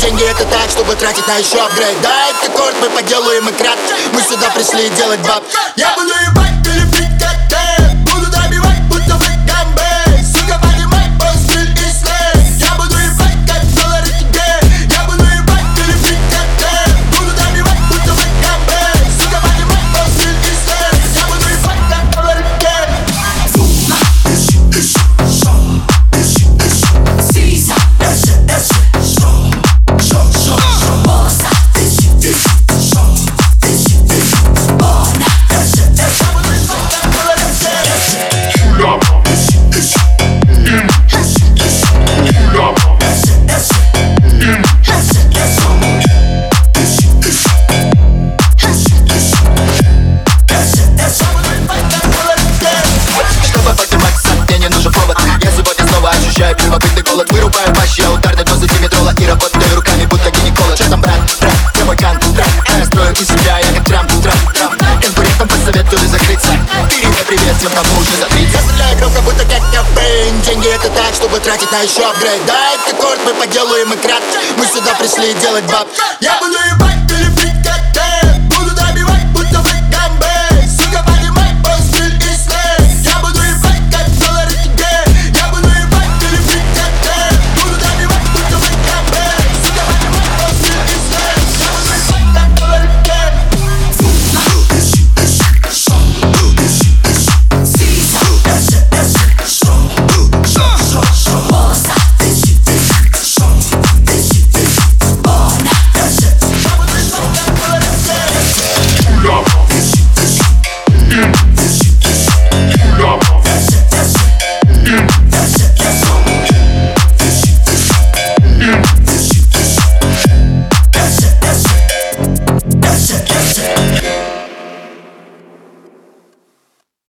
Деньги это так, чтобы тратить на еще апгрейд. Дай ты корт, мы поделаем и крат. Мы сюда пришли делать баб. Я буду ебать себя, я как Трамп, Трамп Конкурентам посоветую закрыться. Передай привет всем, кому уже за 30 Я стреляю громко, будто как кафейн Деньги это так, чтобы тратить на еще апгрейд. Дай ты корт, мы поделаем и крат. Мы сюда пришли делать баб. Я буду ебать или